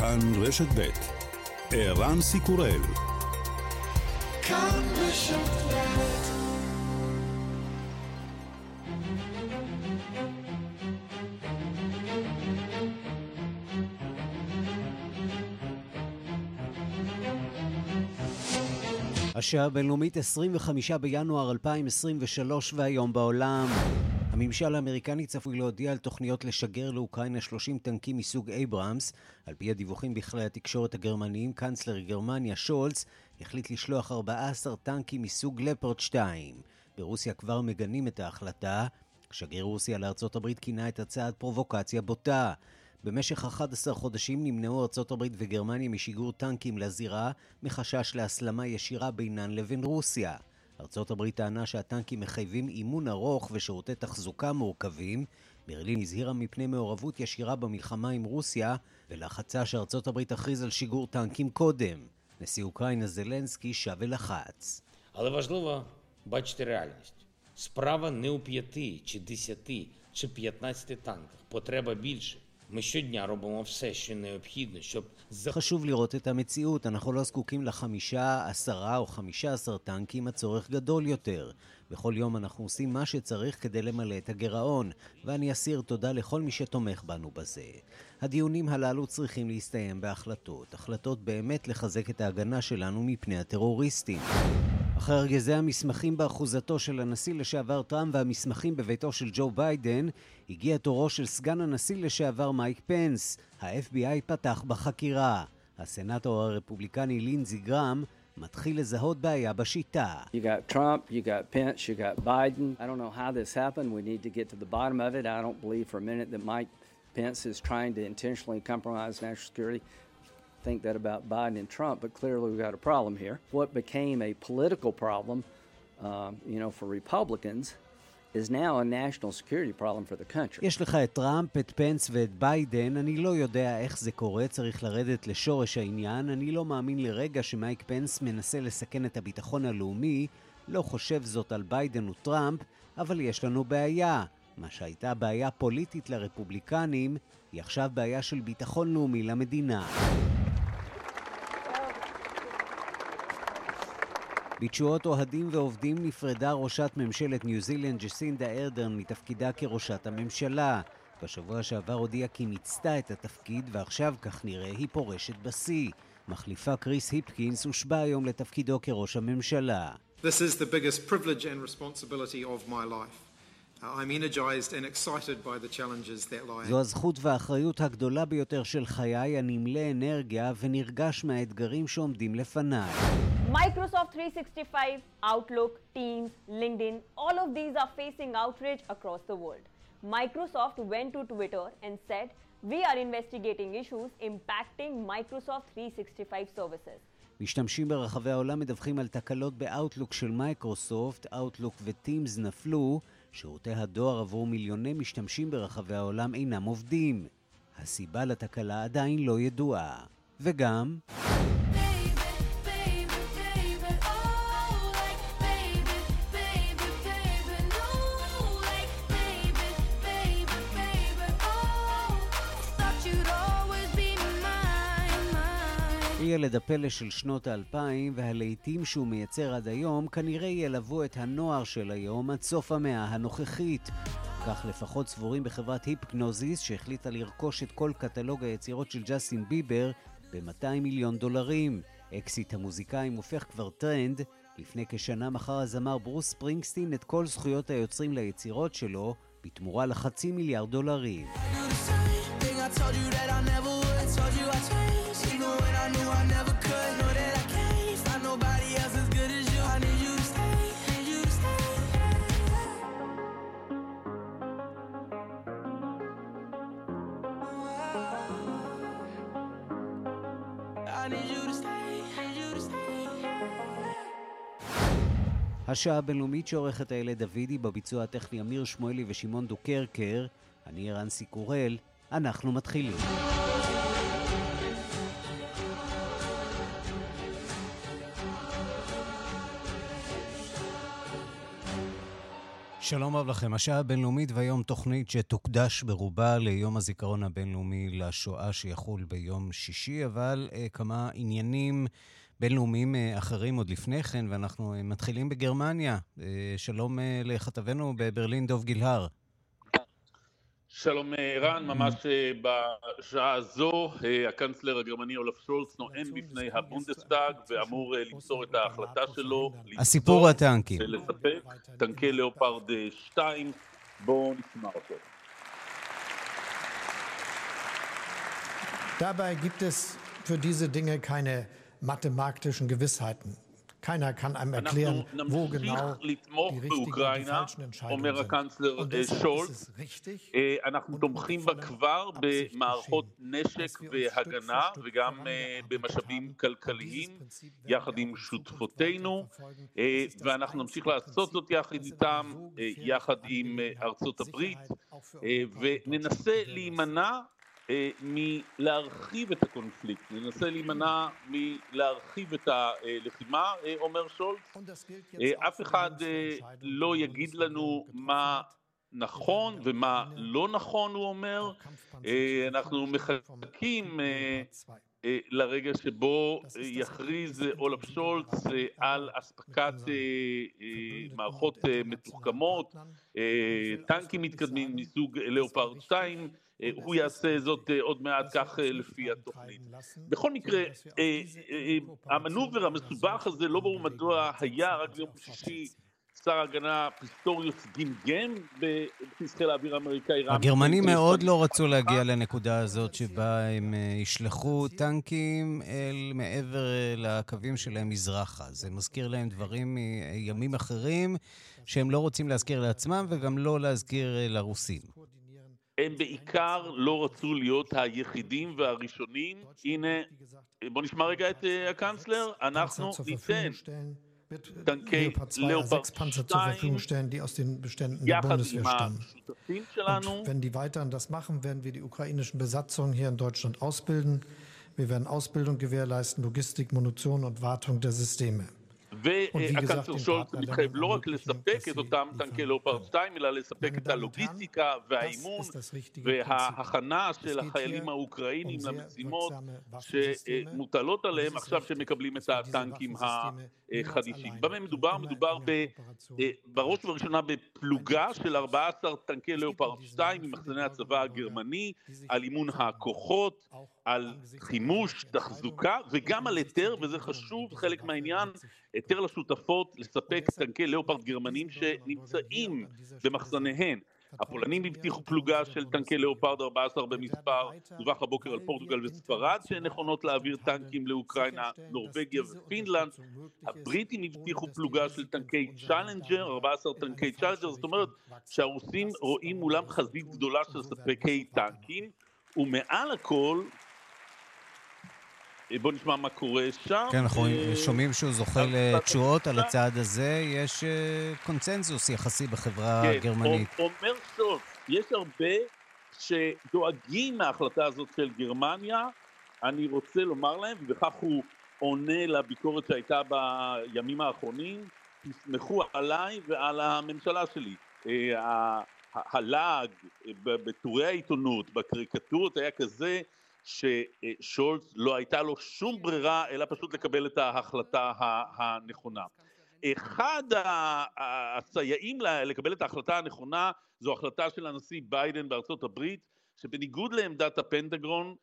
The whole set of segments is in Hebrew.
כאן רשת ב' ערן סיקורל השעה הבינלאומית 25 בינואר 2023 והיום בעולם. הממשל האמריקני צפוי להודיע על תוכניות לשגר לאוקראינה 30 טנקים מסוג אייברמס. על פי הדיווחים בכלי התקשורת הגרמניים, קאנצלר גרמניה שולץ החליט לשלוח 14 טנקים מסוג לפרד 2. ברוסיה כבר מגנים את ההחלטה. שגריר רוסיה לארצות הברית כינה את הצעד פרובוקציה בוטה. במשך 11 חודשים נמנעו ארצות הברית וגרמניה משיגור טנקים לזירה, מחשש להסלמה ישירה בינן לבין רוסיה. ארצות הברית טענה שהטנקים מחייבים אימון ארוך ושירותי תחזוקה מורכבים. ברלין הזהירה מפני מעורבות ישירה במלחמה עם רוסיה, ולחצה שארצות הברית תכריז על שיגור טנקים קודם. נשיא אוקראינה זלנסקי שב ולחץ. Але важливо бачити реальність. Справа не у п'яти, чи десяти, чи п'ятнадцяти танках. Потреба більше. ми щодня робимо все, що необхідно, щоб... חשוב לראות את המציאות, אנחנו לא זקוקים לחמישה, עשרה או חמישה עשר טנקים, הצורך גדול יותר. בכל יום אנחנו עושים מה שצריך כדי למלא את הגירעון, ואני אסיר תודה לכל מי שתומך בנו בזה. הדיונים הללו צריכים להסתיים בהחלטות, החלטות באמת לחזק את ההגנה שלנו מפני הטרוריסטים. אחרי ארגזי המסמכים באחוזתו של הנשיא לשעבר טראמפ והמסמכים בביתו של ג'ו ביידן, הגיע תורו של סגן הנשיא לשעבר מייק פנס. ה-FBI פתח בחקירה. הסנאטור הרפובליקני לינזי גרם מתחיל לזהות בעיה בשיטה. Pence is trying to intentionally compromise national security. Think that about Biden and Trump, but clearly we've got a problem here. What became a political problem, uh, you know, for Republicans, is now a national security problem for the country. יש לך את טראמפ, את פנס ואת ביידן, אני לא יודע איך זה קורה, צריך לרדת לשורש העניין, אני לא מאמין לרגע שמייק פנס מנסה לסכן את הביטחון הלאומי, לא חושב זאת על ביידן וטראמפ, אבל יש לנו בעיה. מה שהייתה בעיה פוליטית לרפובליקנים, היא עכשיו בעיה של ביטחון לאומי למדינה. בתשואות אוהדים ועובדים נפרדה ראשת ממשלת ניו זילנד ג'סינדה ארדרן מתפקידה כראשת הממשלה. בשבוע שעבר הודיעה כי מיצתה את התפקיד ועכשיו, כך נראה, היא פורשת בשיא. מחליפה קריס היפקינס הושבע היום לתפקידו כראש הממשלה. This is the biggest privilege and responsibility of my life. זו הזכות והאחריות הגדולה ביותר של חיי, אני מלא אנרגיה ונרגש מהאתגרים שעומדים לפניי. Microsoft 365, Outlook, Teams, LinkedIn, all of these are facing outrage across the world. Microsoft went to Twitter and said, We are investigating issues impacting Microsoft 365 services. משתמשים ברחבי העולם מדווחים על תקלות ב Outlook של מייקרוסופט, Outlook ו Teams נפלו, שירותי הדואר עבור מיליוני משתמשים ברחבי העולם אינם עובדים. הסיבה לתקלה עדיין לא ידועה. וגם... ילד הפלא של שנות האלפיים והלהיטים שהוא מייצר עד היום כנראה ילוו את הנוער של היום עד סוף המאה הנוכחית. כך לפחות סבורים בחברת Hipgnosis שהחליטה לרכוש את כל קטלוג היצירות של ג'סטין ביבר ב-200 מיליון דולרים. אקסיט המוזיקאים הופך כבר טרנד. לפני כשנה מכר הזמר ברוס ספרינגסטין את כל זכויות היוצרים ליצירות שלו בתמורה לחצי מיליארד דולרים. השעה הבינלאומית שעורכת הילד דוידי בביצוע הטכני אמיר שמואלי ושמעון דוקרקר, אני רנסי קורל, אנחנו מתחילים. שלום רב לכם. השעה הבינלאומית והיום תוכנית שתוקדש ברובה ליום הזיכרון הבינלאומי לשואה שיחול ביום שישי, אבל אה, כמה עניינים בינלאומיים אה, אחרים עוד לפני כן, ואנחנו אה, מתחילים בגרמניה. אה, שלום אה, לכתבנו בברלין, דב גיל-הר. שלום ערן, ממש אה, בשעה הזו אה, הקנצלר הגרמני אולף שולץ נואם בפני הבונדסטאג ואמור אה, למסור את ההחלטה שלו. הסיפור הטנקים. לספק טנקי לאופרד 2, בואו נשמע אותו. Dabei gibt es für diese Dinge keine mathematischen Gewissheiten. Keiner kann einem erklären, wo genau die richtigen und falschen Entscheidungen אומר הקנצלר שולץ, אנחנו תומכים בה כבר במערכות נשק והגנה וגם במשאבים כלכליים יחד עם שותפותינו ואנחנו נמשיך לעשות זאת יחד איתם, יחד עם ארצות הברית וננסה להימנע מלהרחיב את הקונפליקט, ננסה להימנע מלהרחיב את הלחימה, אומר שולץ. אף אחד לא יגיד לנו מה נכון ומה לא נכון, הוא אומר. אנחנו מחכים לרגע שבו יכריז אולף שולץ על אספקת מערכות מתוחכמות, טנקים מתקדמים מסוג לאופרד 2, הוא יעשה זאת עוד מעט כך לפי התוכנית. בכל מקרה, המנובר המסובך הזה, לא ברור מדוע היה רק ביום שישי שר ההגנה פיסטוריוס גמגם בבסיס חיל האוויר האמריקאי. הגרמנים מאוד לא רצו להגיע לנקודה הזאת שבה הם ישלחו טנקים אל מעבר לקווים שלהם מזרחה. זה מזכיר להם דברים מימים אחרים שהם לא רוצים להזכיר לעצמם וגם לא להזכיר לרוסים. הם בעיקר לא רצו להיות היחידים והראשונים. הנה, בוא נשמע רגע את הקנצלר. אנחנו ניתן טנקי לאופרד 2 יחד עם השותפים שלנו. Und wenn die weiterhin das machen, werden wir die ukrainischen Besatzungen hier in Deutschland ausbilden. Wir werden Ausbildung gewährleisten, Logistik, Munition und Wartung der Systeme. והקנצלר שולץ מתחייב לא רק לספק את אותם טנקי לאופרד 2, אלא לספק את הלוגיסטיקה והאימון וההכנה של החיילים האוקראינים למשימות שמוטלות עליהם עכשיו שהם מקבלים את הטנקים החדישים. במה מדובר? מדובר בראש ובראשונה בפלוגה של 14 טנקי לאופרד 2 ממחסני הצבא הגרמני, על אימון הכוחות, על חימוש, תחזוקה וגם על היתר, וזה חשוב, חלק מהעניין, היתר לשותפות לספק טנקי לאופרד גרמנים שנמצאים במחסניהן. הפולנים הבטיחו פלוגה של טנקי לאופרד 14 במספר, דווח הבוקר על פורטוגל וספרד שהן נכונות להעביר טנקים לאוקראינה, נורבגיה ופינלנד. הבריטים הבטיחו פלוגה של טנקי צ'אלנג'ר, 14 טנקי צ'אלנג'ר, זאת אומרת שהרוסים רואים מולם חזית גדולה של ספקי טנקים, ומעל הכל בוא נשמע מה קורה שם. כן, אנחנו שומעים שהוא זוכה לתשואות על הצעד הזה. יש קונצנזוס יחסי בחברה הגרמנית. כן, אומר שולץ, יש הרבה שדואגים מההחלטה הזאת של גרמניה. אני רוצה לומר להם, ובכך הוא עונה לביקורת שהייתה בימים האחרונים, תסמכו עליי ועל הממשלה שלי. הלעג בטורי העיתונות, בקריקטורות, היה כזה ששולץ לא הייתה לו שום ברירה אלא פשוט לקבל את ההחלטה הנכונה. אחד המסייעים לקבל את ההחלטה הנכונה זו החלטה של הנשיא ביידן בארצות הברית שבניגוד לעמדת הפנטגרון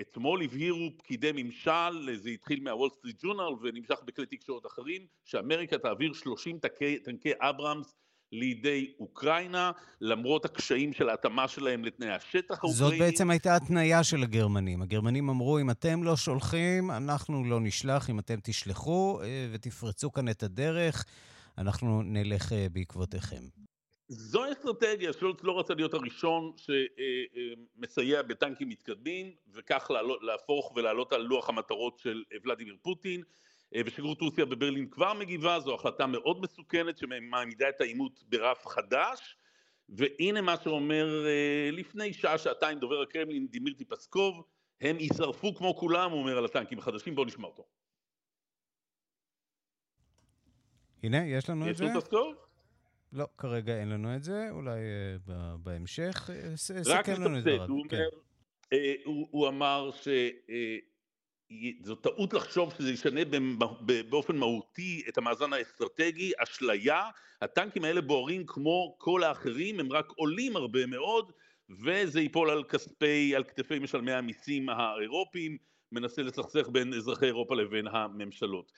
אתמול הבהירו פקידי ממשל, זה התחיל מהוול סטריט ג'ורנל ונמשך בכלי תקשורת אחרים, שאמריקה תעביר 30 טנקי אברהמס לידי אוקראינה, למרות הקשיים של ההתאמה שלהם לתנאי השטח האוקראיני. זאת בעצם הייתה התניה של הגרמנים. הגרמנים אמרו, אם אתם לא שולחים, אנחנו לא נשלח, אם אתם תשלחו ותפרצו כאן את הדרך, אנחנו נלך בעקבותיכם. זו אסטרטגיה, שולץ לא רצה להיות הראשון שמסייע בטנקים מתקדמים, וכך להפוך ולעלות על לוח המטרות של ולדימיר פוטין. ושגרירות רוסיה בברלין כבר מגיבה, זו החלטה מאוד מסוכנת שמעמידה את העימות ברף חדש, והנה מה שאומר לפני שעה, שעתיים דובר הקרמלין דימירטי פסקוב, הם יישרפו כמו כולם, הוא אומר על הטנקים החדשים, בואו נשמע אותו. הנה, יש לנו את זה? יש לו פסקוב? לא, כרגע אין לנו את זה, אולי uh, בהמשך. סכם לנו את. אומר, uh, הוא, הוא אמר ש... זו טעות לחשוב שזה ישנה באופן מהותי את המאזן האסטרטגי, אשליה, הטנקים האלה בוערים כמו כל האחרים, הם רק עולים הרבה מאוד, וזה ייפול על כספי, על כתפי משלמי המיסים האירופיים, מנסה לסכסך בין אזרחי אירופה לבין הממשלות.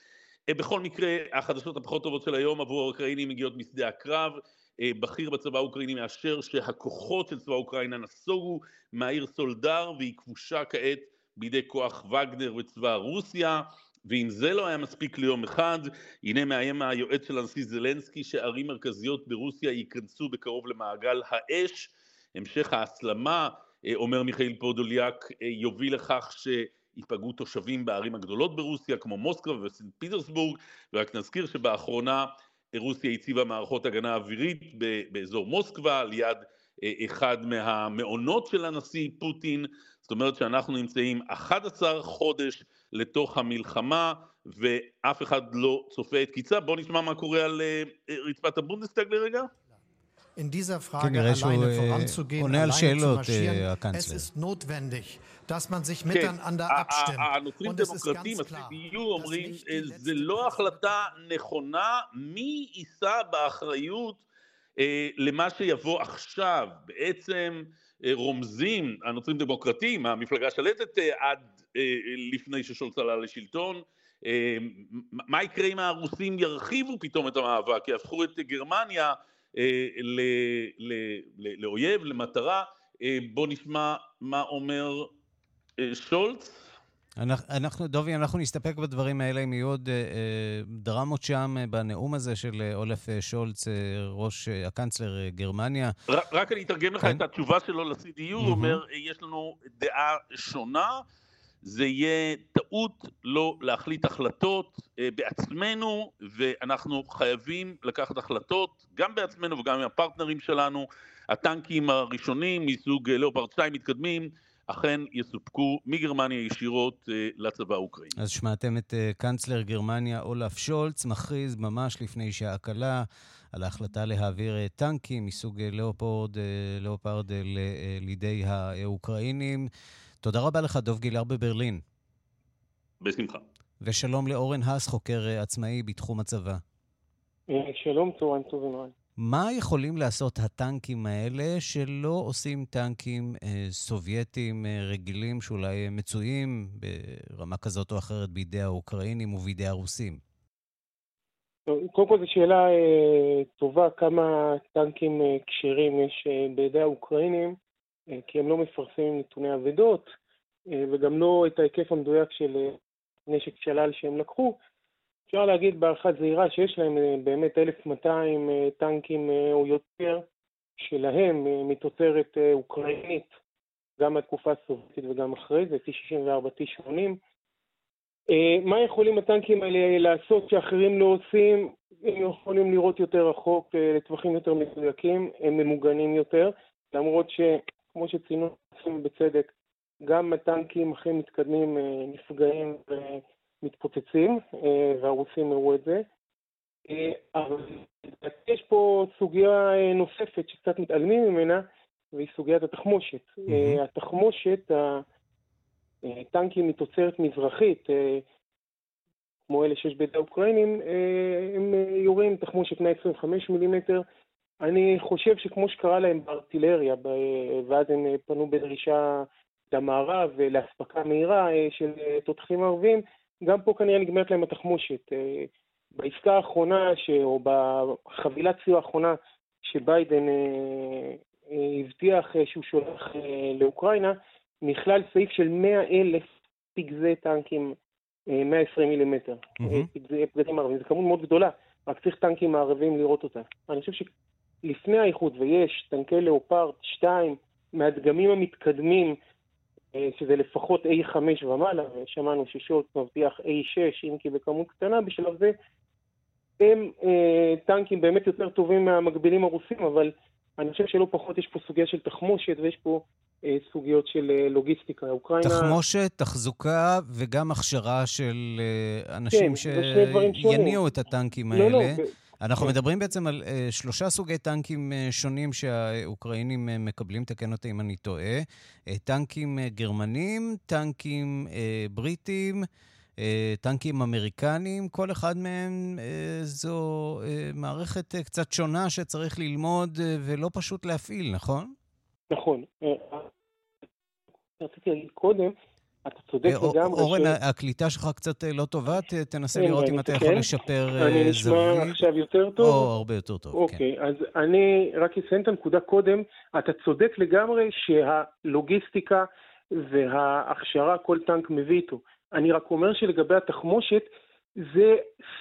אה, בכל מקרה, החדשות הפחות טובות של היום עבור האוקראינים מגיעות משדה הקרב. אה, בכיר בצבא האוקראיני מאשר שהכוחות של צבא אוקראינה נסוגו מהעיר סולדר והיא כבושה כעת בידי כוח וגנר וצבא רוסיה, ואם זה לא היה מספיק ליום אחד, הנה מאיים היועץ של הנשיא זלנסקי שערים מרכזיות ברוסיה ייכנסו בקרוב למעגל האש. המשך ההסלמה, אה, אומר מיכאל פודוליאק, אה, יוביל לכך שייפגעו תושבים בערים הגדולות ברוסיה כמו מוסקבה וסנט פיטרסבורג, ורק נזכיר שבאחרונה רוסיה הציבה מערכות הגנה אווירית באזור מוסקבה ליד אה, אחד מהמעונות של הנשיא פוטין, זאת אומרת שאנחנו נמצאים 11 חודש לתוך המלחמה ואף אחד לא צופה את קיצה. בואו נשמע מה קורה על אה, רצפת הבונדסטאג לרגע. in dieser Frage alleine voranzugehen, alleine zu marschieren. Es ist notwendig, dass man sich miteinander abstimmt. הנוצרים דמוקרטים, ה-CDU, אומרים, זה לא החלטה נכונה, מי יישא באחריות למה שיבוא עכשיו? בעצם רומזים הנוצרים דמוקרטים, המפלגה שלטת עד לפני ששולץ עלה לשלטון, מה יקרה אם הרוסים ירחיבו פתאום את המאבק, יהפכו את גרמניה לאויב, למטרה? בוא נשמע מה אומר שולץ. אנחנו, דובי, אנחנו נסתפק בדברים האלה, אם יהיו עוד אה, דרמות שם בנאום הזה של אולף שולץ, אה, ראש אה, הקנצלר אה, גרמניה. רק, אני אתרגם לך כן? את התשובה שלו ל-CDU, הוא אומר, יש לנו דעה שונה, זה יהיה טעות לא להחליט החלטות אה, בעצמנו, ואנחנו חייבים לקחת החלטות, גם בעצמנו וגם עם הפרטנרים שלנו. הטנקים הראשונים מסוג לאופרד 2 מתקדמים, אכן יסופקו מגרמניה ישירות אה, לצבא האוקראיני. אז שמעתם את אה, קנצלר גרמניה אולף שולץ, מכריז ממש לפני שעה קלה על ההחלטה להעביר אה, טנקים מסוג לאופורד, לאופרד לידי האוקראינים. תודה רבה לך, דוב גילר בברלין. בשמחה. ושלום לאורן האס, חוקר עצמאי בתחום הצבא. שלום, צהריים טובים. מה יכולים לעשות הטנקים האלה שלא עושים טנקים אה, סובייטים אה, רגילים שאולי מצויים ברמה כזאת או אחרת בידי האוקראינים ובידי הרוסים? קודם כל זו שאלה אה, טובה, כמה טנקים אה, כשרים יש אה, בידי האוקראינים, אה, כי הם לא מפרסמים נתוני אבדות, אה, וגם לא את ההיקף המדויק של אה, נשק שלל שהם לקחו. אפשר להגיד בהערכה זהירה שיש להם אה, באמת 1,200 אה, טנקים אה, או יותר שלהם מתוצרת אוקראינית, גם מהתקופה הסובייטית וגם אחרי זה, T-64, T-80. מה יכולים הטנקים האלה לעשות שאחרים לא עושים? הם יכולים לראות יותר רחוק, לטווחים יותר מדויקים, הם ממוגנים יותר, למרות שכמו שציינו בצדק, גם הטנקים הכי מתקדמים נפגעים מתפוצצים, אה, והרוסים הראו את זה. אה, אבל יש פה סוגיה אה, נוספת שקצת מתעלמים ממנה, והיא סוגיית התחמושת. Mm-hmm. התחמושת, הטנקים מתוצרת מזרחית, כמו אלה שיש בידי האוקראינים, הם יורים תחמושת 125 מילימטר. אני חושב שכמו שקרה להם בארטילריה, ואז הם פנו בדרישה למערב לאספקה מהירה של תותחים ערבים, גם פה כנראה נגמרת להם התחמושת. אה, בעסקה האחרונה, ש... או בחבילת סיוע האחרונה שביידן אה, אה, הבטיח שהוא שולח לאוקראינה, נכלל סעיף של 100 אלף פגזי טנקים 120 מילימטר, פגזים ערבים. זו כמות מאוד גדולה, רק צריך טנקים מערבים לראות אותה. אני חושב שלפני האיחוד, ויש טנקי לאופרד 2 מהדגמים המתקדמים שזה לפחות A5 ומעלה, ושמענו ששולט מבטיח A6, אם כי בכמות קטנה בשלב זה, הם אה, טנקים באמת יותר טובים מהמקבילים הרוסים, אבל אני חושב שלא פחות יש פה סוגיה של תחמושת ויש פה אה, סוגיות של אה, לוגיסטיקה. אוקראינה... תחמושת, תחזוקה וגם הכשרה של אה, אנשים כן, שיניעו את הטנקים האלה. לא, לא, אנחנו. מדברים בעצם על uh, שלושה סוגי טנקים uh, שונים שהאוקראינים uh, מקבלים, תקן אותי אם אני טועה. Uh, טנקים uh, גרמנים, טנקים uh, בריטים, uh, טנקים אמריקנים, כל אחד מהם uh, זו uh, מערכת uh, קצת שונה שצריך ללמוד uh, ולא פשוט להפעיל, נכון? נכון. רציתי להגיד קודם, אתה צודק אה, לגמרי. אורן, הקליטה שלך קצת אה, לא טובה, תנסה לראות אם אתה יכול לשפר זווית. אני נשמע עכשיו יותר טוב? או, הרבה יותר טוב, כן. אוקיי, אז אני רק אציין את הנקודה קודם. אתה צודק לגמרי שהלוגיסטיקה וההכשרה, כל טנק מביא איתו. אני רק אומר שלגבי התחמושת, זה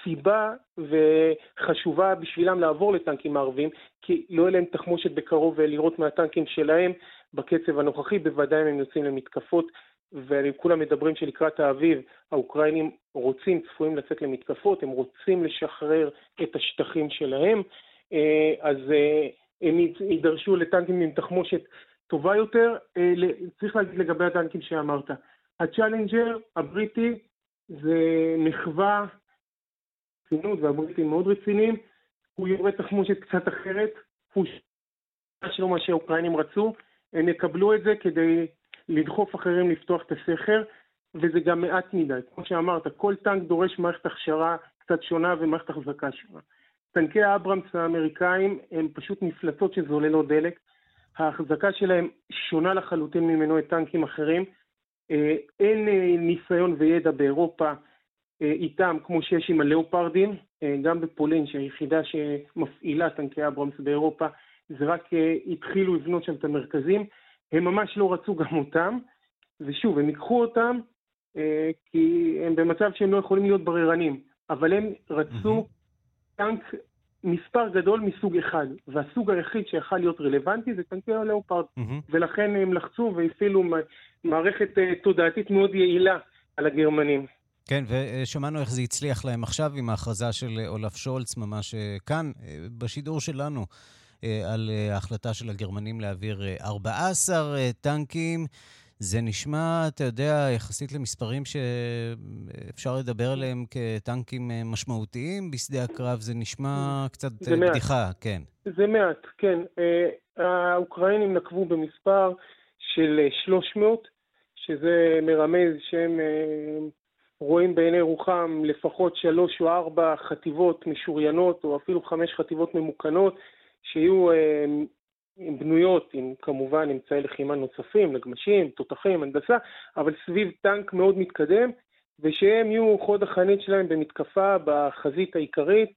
סיבה וחשובה בשבילם לעבור לטנקים הערבים, כי לא יהיה להם תחמושת בקרוב ולראות מהטנקים שלהם בקצב הנוכחי, בוודאי אם הם יוצאים למתקפות. וכולם מדברים שלקראת האביב האוקראינים רוצים, צפויים לצאת למתקפות, הם רוצים לשחרר את השטחים שלהם, אה, אז אה, הם יידרשו לטנקים עם תחמושת טובה יותר. אה, צריך להגיד לגבי הטנקים שאמרת, הצ'אלנג'ר הבריטי זה מחווה, רצינות, והבריטים מאוד רציניים, הוא יורה תחמושת קצת אחרת, הוא שלא מה שהאוקראינים רצו, הם יקבלו את זה כדי לדחוף אחרים לפתוח את הסכר, וזה גם מעט מדי. כמו שאמרת, כל טנק דורש מערכת הכשרה קצת שונה ומערכת אחזקה שונה. טנקי האברמס האמריקאים הם פשוט מפלצות של זוללות דלק. ההחזקה שלהם שונה לחלוטין ממנו את טנקים אחרים. אה, אין אה, ניסיון וידע באירופה אה, איתם כמו שיש עם הלאופרדים. גם בפולין, שהיחידה שמפעילה טנקי אברמס באירופה, זה רק התחילו לבנות שם את המרכזים. הם ממש לא רצו גם אותם, ושוב, הם ייקחו אותם אה, כי הם במצב שהם לא יכולים להיות בררנים, אבל הם רצו mm-hmm. טנק מספר גדול מסוג אחד, והסוג היחיד שיכל להיות רלוונטי זה טנקי הלאופרד, mm-hmm. ולכן הם לחצו והפעילו מערכת אה, תודעתית מאוד יעילה על הגרמנים. כן, ושמענו איך זה הצליח להם עכשיו עם ההכרזה של אולף שולץ, ממש אה, כאן, אה, בשידור שלנו. אה, על אה, ההחלטה של הגרמנים להעביר 14 אה, טנקים. זה נשמע, אתה יודע, יחסית למספרים שאפשר לדבר עליהם כטנקים משמעותיים בשדה הקרב, זה נשמע קצת זה בדיחה, מעט. כן. זה מעט, כן. האוקראינים נקבו במספר של 300, שזה מרמז שהם רואים בעיני רוחם לפחות שלוש או ארבע חטיבות משוריינות, או אפילו חמש חטיבות ממוכנות. שיהיו אה, בנויות עם כמובן אמצעי לחימה נוספים, נגמשים, תותחים, הנדסה, אבל סביב טנק מאוד מתקדם, ושהם יהיו חוד החנית שלהם במתקפה בחזית העיקרית,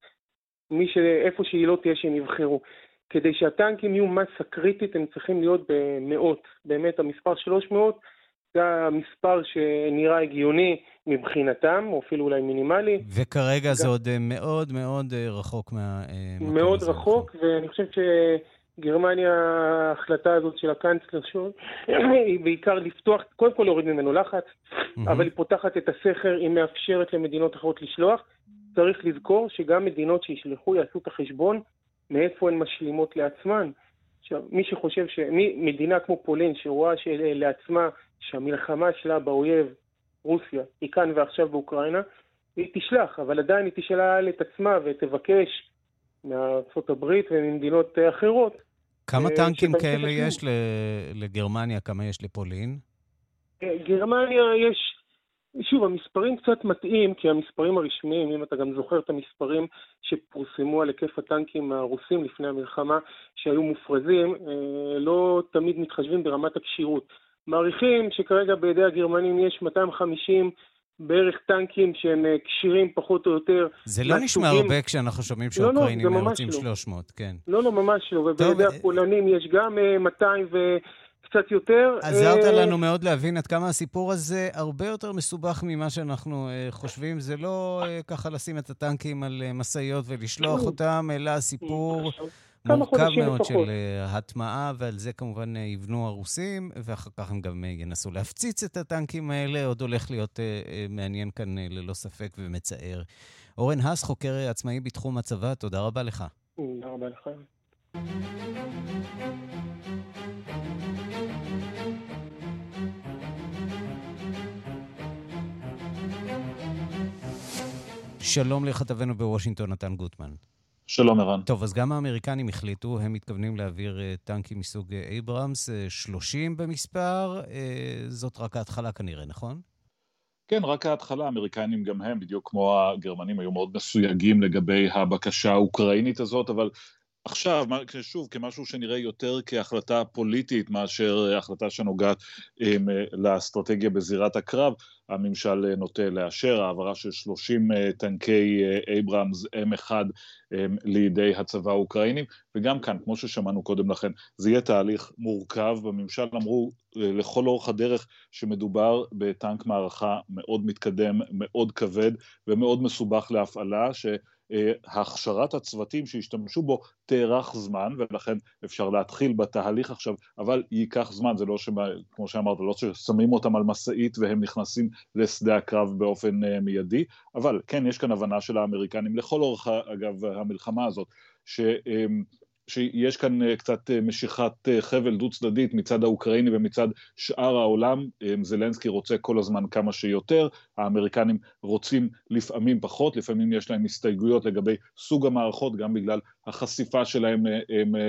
מי ש... איפה שהיא לא תהיה שהם יבחרו. כדי שהטנקים יהיו מסה קריטית, הם צריכים להיות במאות. באמת, המספר 300 זה המספר שנראה הגיוני מבחינתם, או אפילו אולי מינימלי. וכרגע גם... זה עוד אה, מאוד מאוד אה, רחוק מה... אה, מאוד רחוק, ואני חושב שגרמניה, ההחלטה הזאת של הקאנצלר שול, היא בעיקר לפתוח, קודם כל להוריד ממנו לחץ, אבל היא פותחת את הסכר, היא מאפשרת למדינות אחרות לשלוח. צריך לזכור שגם מדינות שישלחו יעשו את החשבון מאיפה הן משלימות לעצמן. עכשיו, מי שחושב שמדינה כמו פולין, שרואה לעצמה שהמלחמה שלה באויב, רוסיה, היא כאן ועכשיו באוקראינה, היא תשלח, אבל עדיין היא תשאל את עצמה ותבקש מארצות הברית וממדינות אחרות. כמה אה, טנקים כאלה יש לגרמניה, כמה יש לפולין? אה, גרמניה יש, שוב, המספרים קצת מטעים, כי המספרים הרשמיים, אם אתה גם זוכר את המספרים שפורסמו על היקף הטנקים הרוסים לפני המלחמה, שהיו מופרזים, אה, לא תמיד מתחשבים ברמת הכשירות. מעריכים שכרגע בידי הגרמנים יש 250 בערך טנקים שהם אה, כשירים פחות או יותר. זה לא נשמע הרבה כשאנחנו שומעים שהאוקראינים לא, לא, רוצים לא. 300, כן. לא, לא, ממש לא. ובידי הפולנים יש גם 200 אה, וקצת יותר. עזרת אה, לנו מאוד להבין עד כמה הסיפור הזה הרבה יותר מסובך ממה שאנחנו חושבים. זה לא ככה לשים את הטנקים על משאיות ולשלוח אותם, אלא הסיפור... מורכב מאוד לפחות. של uh, הטמעה, ועל זה כמובן uh, יבנו הרוסים, ואחר כך הם גם uh, ינסו להפציץ את הטנקים האלה. עוד הולך להיות מעניין כאן ללא ספק ומצער. אורן האס, חוקר עצמאי בתחום הצבא, תודה רבה לך. תודה רבה לך. שלום לכתבנו בוושינגטון, נתן גוטמן. שלום ערן. טוב, אז גם האמריקנים החליטו, הם מתכוונים להעביר טנקים מסוג אייברמס, 30 במספר, זאת רק ההתחלה כנראה, נכון? כן, רק ההתחלה, האמריקנים גם הם, בדיוק כמו הגרמנים, היו מאוד מסויגים לגבי הבקשה האוקראינית הזאת, אבל עכשיו, שוב, כמשהו שנראה יותר כהחלטה פוליטית מאשר החלטה שנוגעת um, לאסטרטגיה בזירת הקרב, הממשל אה, נוטה לאשר. העברה של 30 uh, טנקי אייברמס uh, M1 um, לידי הצבא האוקראיני, וגם כאן, כמו ששמענו קודם לכן, זה יהיה תהליך מורכב, בממשל אמרו לכל אורך הדרך שמדובר בטנק מערכה מאוד מתקדם, מאוד כבד ומאוד מסובך להפעלה, ש... הכשרת הצוותים שהשתמשו בו תארך זמן, ולכן אפשר להתחיל בתהליך עכשיו, אבל ייקח זמן, זה לא כמו שאמרת, לא ששמים אותם על משאית והם נכנסים לשדה הקרב באופן אה, מיידי, אבל כן, יש כאן הבנה של האמריקנים, לכל אורך, אגב, המלחמה הזאת, ש... שיש כאן אה, קצת אה, משיכת אה, חבל דו צדדית מצד האוקראיני ומצד שאר העולם, זלנסקי רוצה כל הזמן כמה שיותר, האמריקנים רוצים לפעמים פחות, לפעמים יש להם הסתייגויות לגבי סוג המערכות, גם בגלל החשיפה שלהם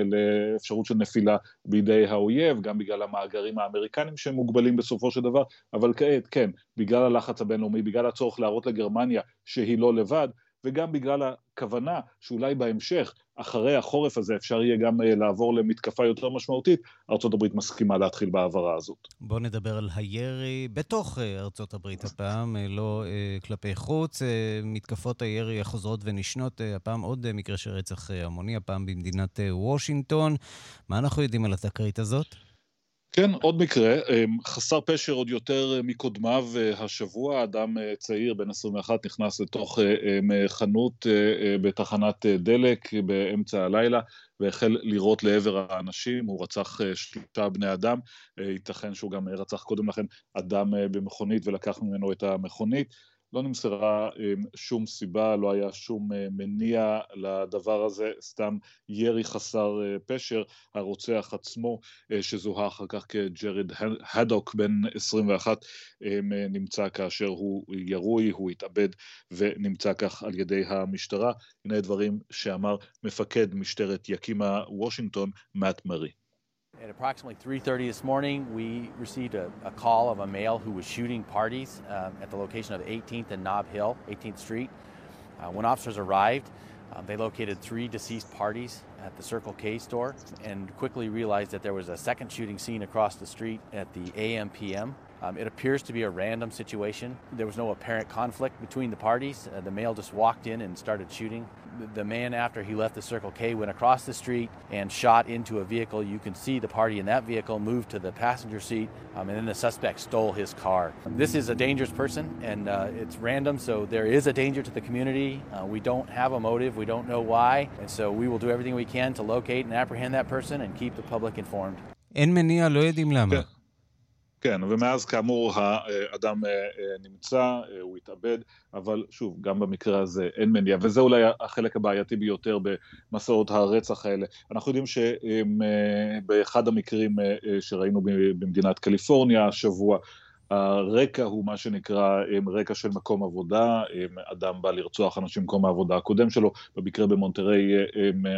לאפשרות של נפילה בידי האויב, גם בגלל המאגרים האמריקנים שהם מוגבלים בסופו של דבר, אבל כעת, כן, בגלל הלחץ הבינלאומי, בגלל הצורך להראות לגרמניה שהיא לא לבד, וגם בגלל הכוונה שאולי בהמשך, אחרי החורף הזה, אפשר יהיה גם אה, לעבור למתקפה יותר משמעותית, ארה"ב מסכימה להתחיל בהעברה הזאת. בואו נדבר על הירי בתוך אה, ארה"ב הפעם, אה, לא כלפי חוץ. מתקפות הירי החוזרות ונשנות, הפעם עוד מקרה של רצח המוני, הפעם במדינת וושינגטון. מה אנחנו יודעים על התקרית הזאת? כן, עוד מקרה, אמ, חסר פשר עוד יותר מקודמיו אה, השבוע, אדם אה, צעיר בן 21 נכנס לתוך אה, אמ, חנות בתחנת דלק באמצע הלילה והחל לירות לעבר האנשים, הוא רצח שלושה בני אדם, ייתכן שהוא גם רצח קודם לכן אדם במכונית ולקח ממנו את המכונית. לא נמסרה אמ, שום סיבה, לא היה שום אה, מניע לדבר הזה, סתם ירי חסר אה, פשר. הרוצח עצמו, אה, שזוהה אחר כך כג'רד הדוק, בן 21, אמ, נמצא כאשר הוא ירוי, הוא התאבד ונמצא כך על ידי המשטרה. הנה דברים שאמר מפקד משטרת יקימה וושינגטון, מאט מרי. At approximately 3:30 this morning, we received a, a, call of a male who was shooting parties uh, at the location of 18th and Nob Hill, 18th Street. Uh, when officers arrived, uh, they located three deceased parties at the Circle K store and quickly realized that there was a second shooting scene across the street at the AM/PM. Um, it appears to be a random situation. There was no apparent conflict between the parties. Uh, the male just walked in and started shooting The, the man, after he left the Circle K, went across the street and shot into a vehicle. You can see the party in that vehicle move to the passenger seat, um, and then the suspect stole his car. This is a dangerous person, and uh, it's random, so there is a danger to the community. Uh, we don't have a motive, we don't know why, and so we will do everything we can to locate and apprehend that person and keep the public informed. אין מניע, לא יודעים למה. כן, ומאז כאמור האדם אה, אה, נמצא, אה, הוא התאבד, אבל שוב, גם במקרה הזה אין מניע, וזה אולי החלק הבעייתי ביותר במסעות הרצח האלה. אנחנו יודעים שבאחד המקרים שראינו במדינת קליפורניה השבוע, הרקע הוא מה שנקרא רקע של מקום עבודה, אדם בא לרצוח אנשים במקום העבודה הקודם שלו, במקרה במונטריי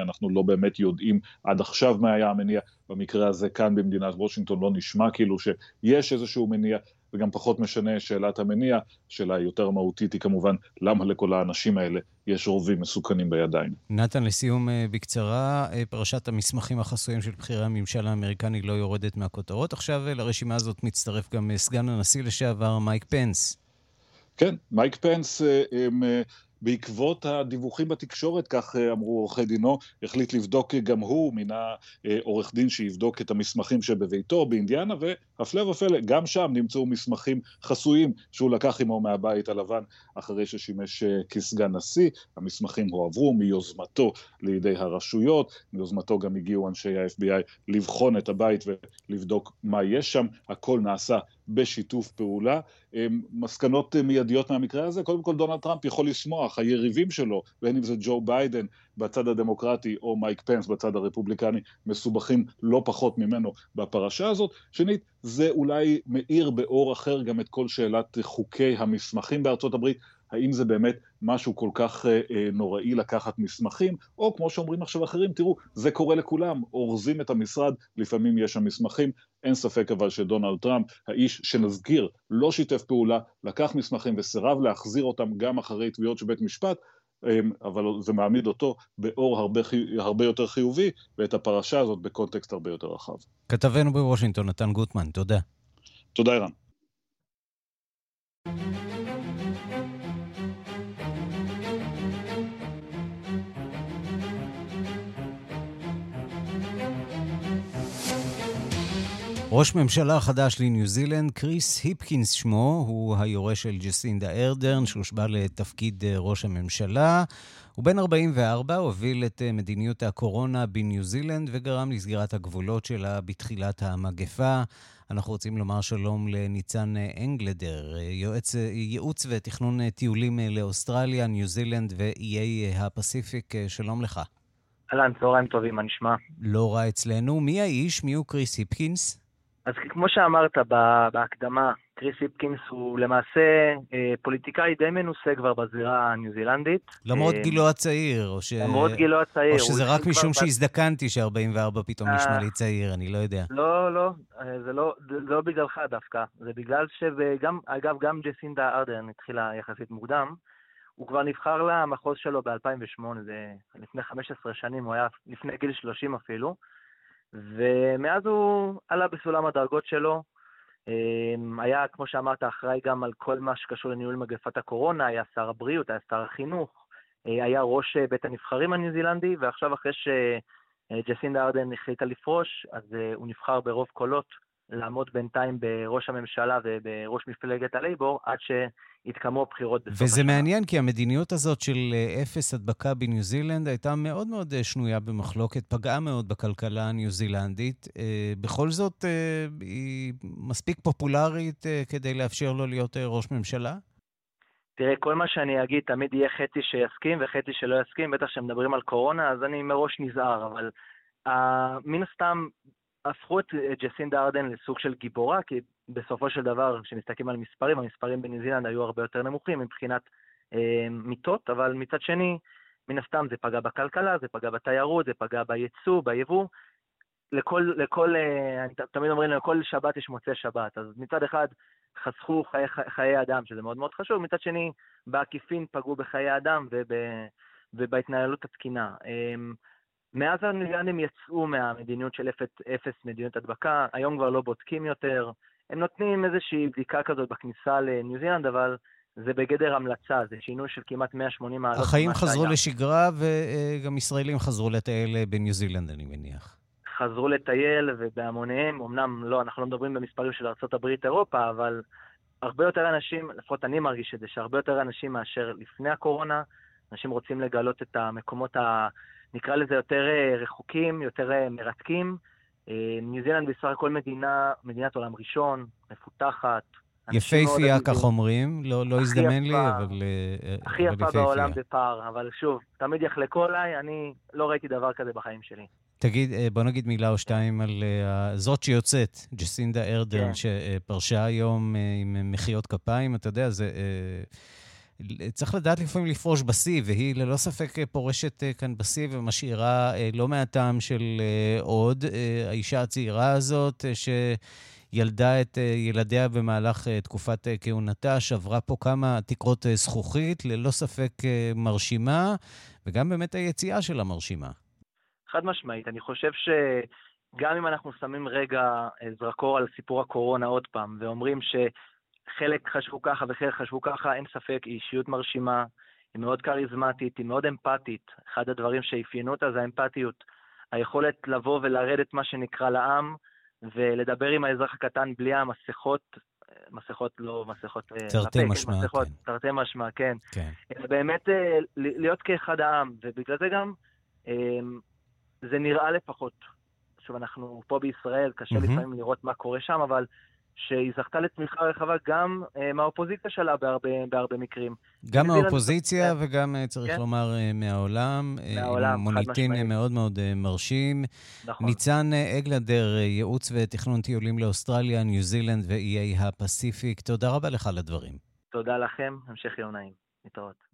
אנחנו לא באמת יודעים עד עכשיו מה היה המניע, במקרה הזה כאן במדינת וושינגטון לא נשמע כאילו שיש איזשהו מניע, וגם פחות משנה שאלת המניע, שאלה יותר מהותית היא כמובן למה לכל האנשים האלה יש רובים מסוכנים בידיים. נתן, לסיום אה, בקצרה, אה, פרשת המסמכים החסויים של בכירי הממשל האמריקני לא יורדת מהכותרות. עכשיו אה, לרשימה הזאת מצטרף גם סגן הנשיא לשעבר מייק פנס. כן, מייק פנס הם, בעקבות הדיווחים בתקשורת, כך אה, אמרו עורכי דינו, החליט לבדוק גם הוא, מינה אה, עורך דין שיבדוק את המסמכים שבביתו באינדיאנה, והפלא ופלא, גם שם נמצאו מסמכים חסויים שהוא לקח עמו מהבית הלבן אחרי ששימש אה, כסגן נשיא. המסמכים הועברו מיוזמתו לידי הרשויות, מיוזמתו גם הגיעו אנשי ה-FBI לבחון את הבית ולבדוק מה יש שם, הכל נעשה בשיתוף פעולה. מסקנות מיידיות מהמקרה הזה, קודם כל דונלד טראמפ יכול לשמוח, היריבים שלו, בין אם זה ג'ו ביידן בצד הדמוקרטי או מייק פנס בצד הרפובליקני, מסובכים לא פחות ממנו בפרשה הזאת. שנית, זה אולי מאיר באור אחר גם את כל שאלת חוקי המסמכים בארצות הברית. האם זה באמת משהו כל כך אה, אה, נוראי לקחת מסמכים, או כמו שאומרים עכשיו אחרים, תראו, זה קורה לכולם, אורזים את המשרד, לפעמים יש שם מסמכים, אין ספק אבל שדונלד טראמפ, האיש שנזכיר, לא שיתף פעולה, לקח מסמכים וסירב להחזיר אותם גם אחרי תביעות של בית משפט, אמ, אבל זה מעמיד אותו באור הרבה, הרבה יותר חיובי, ואת הפרשה הזאת בקונטקסט הרבה יותר רחב. כתבנו בוושינגטון, נתן גוטמן, תודה. תודה, ערן. ראש ממשלה חדש לניו זילנד, קריס היפקינס שמו, הוא היורש של ג'סינדה ארדרן, שהושבע לתפקיד אה, ראש הממשלה. הוא בן 44, הוביל את אה, מדיניות הקורונה בניו זילנד וגרם לסגירת הגבולות שלה בתחילת המגפה. אנחנו רוצים לומר שלום לניצן אה, אנגלדר, יועץ, ייעוץ ותכנון טיולים לאוסטרליה, ניו זילנד ואיי הפסיפיק. שלום לך. אהלן, צהריים טובים, מה נשמע? לא רע אצלנו. מי האיש? מי הוא קריס היפקינס? אז כמו שאמרת בהקדמה, קריס היפקינס הוא למעשה אה, פוליטיקאי די מנוסה כבר בזירה הניו זילנדית. למרות אה, גילו הצעיר, או, ש... למרות גילו הצעיר. או שזה רק משום שהזדקנתי ש-44 פתאום נשמע לי צעיר, אני לא יודע. לא, לא, אה, זה לא, זה לא בגללך דווקא, זה בגלל שגם, אגב, גם ג'סינדה ארדרן התחילה יחסית מוקדם. הוא כבר נבחר למחוז שלו ב-2008, זה לפני 15 שנים, הוא היה לפני גיל 30 אפילו. ומאז הוא עלה בסולם הדרגות שלו. אמ, היה, כמו שאמרת, אחראי גם על כל מה שקשור לניהול מגפת הקורונה, היה שר הבריאות, היה שר החינוך, אה, היה ראש אה, בית הנבחרים הניו זילנדי, ועכשיו אחרי שג'סינדה ארדן החליטה לפרוש, אז אה, הוא נבחר ברוב קולות לעמוד בינתיים בראש הממשלה ובראש מפלגת הלייבור, עד שהתקיימו הבחירות בסוף השנה. וזה מעניין, כי המדיניות הזאת של אה, אפס הדבקה בניו זילנד הייתה מאוד מאוד אה, שנויה במחלוקת, פגעה מאוד בכלכלה הניו זילנדית. אה, בכל זאת, היא מספיק פופולרית כדי לאפשר לו להיות ראש ממשלה? תראה, כל מה שאני אגיד תמיד יהיה חצי שיסכים וחצי שלא יסכים, בטח כשמדברים על קורונה, אז אני מראש נזהר, אבל uh, מן הסתם הפכו את ג'סינדה ארדן לסוג של גיבורה, כי בסופו של דבר, כשמסתכלים על מספרים, המספרים בניו זילנד היו הרבה יותר נמוכים מבחינת אה, מיטות, אבל מצד שני, מן הסתם זה פגע בכלכלה, זה פגע בתיירות, זה פגע בייצוא, ביבוא. לכל, לכל, אה, תמיד אומרים, לכל שבת יש מוצאי שבת. אז מצד אחד חסכו חיי, חיי אדם, שזה מאוד מאוד חשוב, מצד שני, בעקיפין פגעו בחיי אדם וב, ובהתנהלות התקינה. אה, מאז הניליאנים יצאו מהמדיניות של אפס, אפס מדיניות הדבקה, היום כבר לא בודקים יותר. הם נותנים איזושהי בדיקה כזאת בכניסה לניו זילנד, אבל זה בגדר המלצה, זה שינוי של כמעט 180 מעלות. החיים חזרו שהיה. לשגרה, וגם ישראלים חזרו לטייל בניו זילנד, אני מניח. חזרו לטייל ובהמוניהם, אמנם לא, אנחנו לא מדברים במספרים של ארה"ב, אירופה, אבל הרבה יותר אנשים, לפחות אני מרגיש את זה, שהרבה יותר אנשים מאשר לפני הקורונה, אנשים רוצים לגלות את המקומות ה... נקרא לזה יותר אה, רחוקים, יותר אה, מרתקים. אה, ניו זילנד בסך הכל מדינה, מדינת עולם ראשון, מפותחת. יפהפייה, כך אומרים, לא, לא הזדמן לי, אבל הכי יפה בעולם בפער, אבל שוב, תמיד יחלקו עליי, אני לא ראיתי דבר כזה בחיים שלי. תגיד, בוא נגיד מילה או שתיים על זאת שיוצאת, ג'סינדה ארדרן, כן. שפרשה היום עם מחיאות כפיים, אתה יודע, זה... צריך לדעת לפעמים לפרוש בשיא, והיא ללא ספק פורשת אה, כאן בשיא ומשאירה אה, לא מעטם של אה, עוד. האישה הצעירה הזאת, שילדה את ילדיה במהלך תקופת כהונתה, שברה פה כמה תקרות זכוכית, ללא ספק מרשימה, וגם באמת היציאה שלה מרשימה. חד משמעית. אני חושב שגם אם אנחנו שמים רגע זרקור על סיפור הקורונה עוד פעם, ואומרים ש... חלק חשבו ככה וחלק חשבו ככה, אין ספק, היא אישיות מרשימה, היא מאוד כריזמטית, היא מאוד אמפתית. אחד הדברים שאפיינו אותה זה האמפתיות. היכולת לבוא ולרדת, מה שנקרא, לעם, ולדבר עם האזרח הקטן בלי המסכות, מסכות לא מסכות... אה, תרתי משמע, מסכות, כן. תרתי משמע, כן. כן. באמת אה, להיות כאחד העם, ובגלל זה גם אה, זה נראה לפחות. שוב, אנחנו פה בישראל, קשה mm-hmm. לפעמים לראות מה קורה שם, אבל שהיא זכתה לתמיכה רחבה גם uh, מהאופוזיציה שלה בהרבה, בהרבה מקרים. גם מהאופוזיציה כן. וגם, uh, צריך כן. לומר, uh, מהעולם. מהעולם, חד מוניטין משמעית. מאוד מאוד uh, מרשים. נכון. ניצן אגלדר, ייעוץ ותכנון טיולים לאוסטרליה, ניו זילנד ואיי הפסיפיק, תודה רבה לך על הדברים. תודה לכם, המשך יום נעים. להתראות.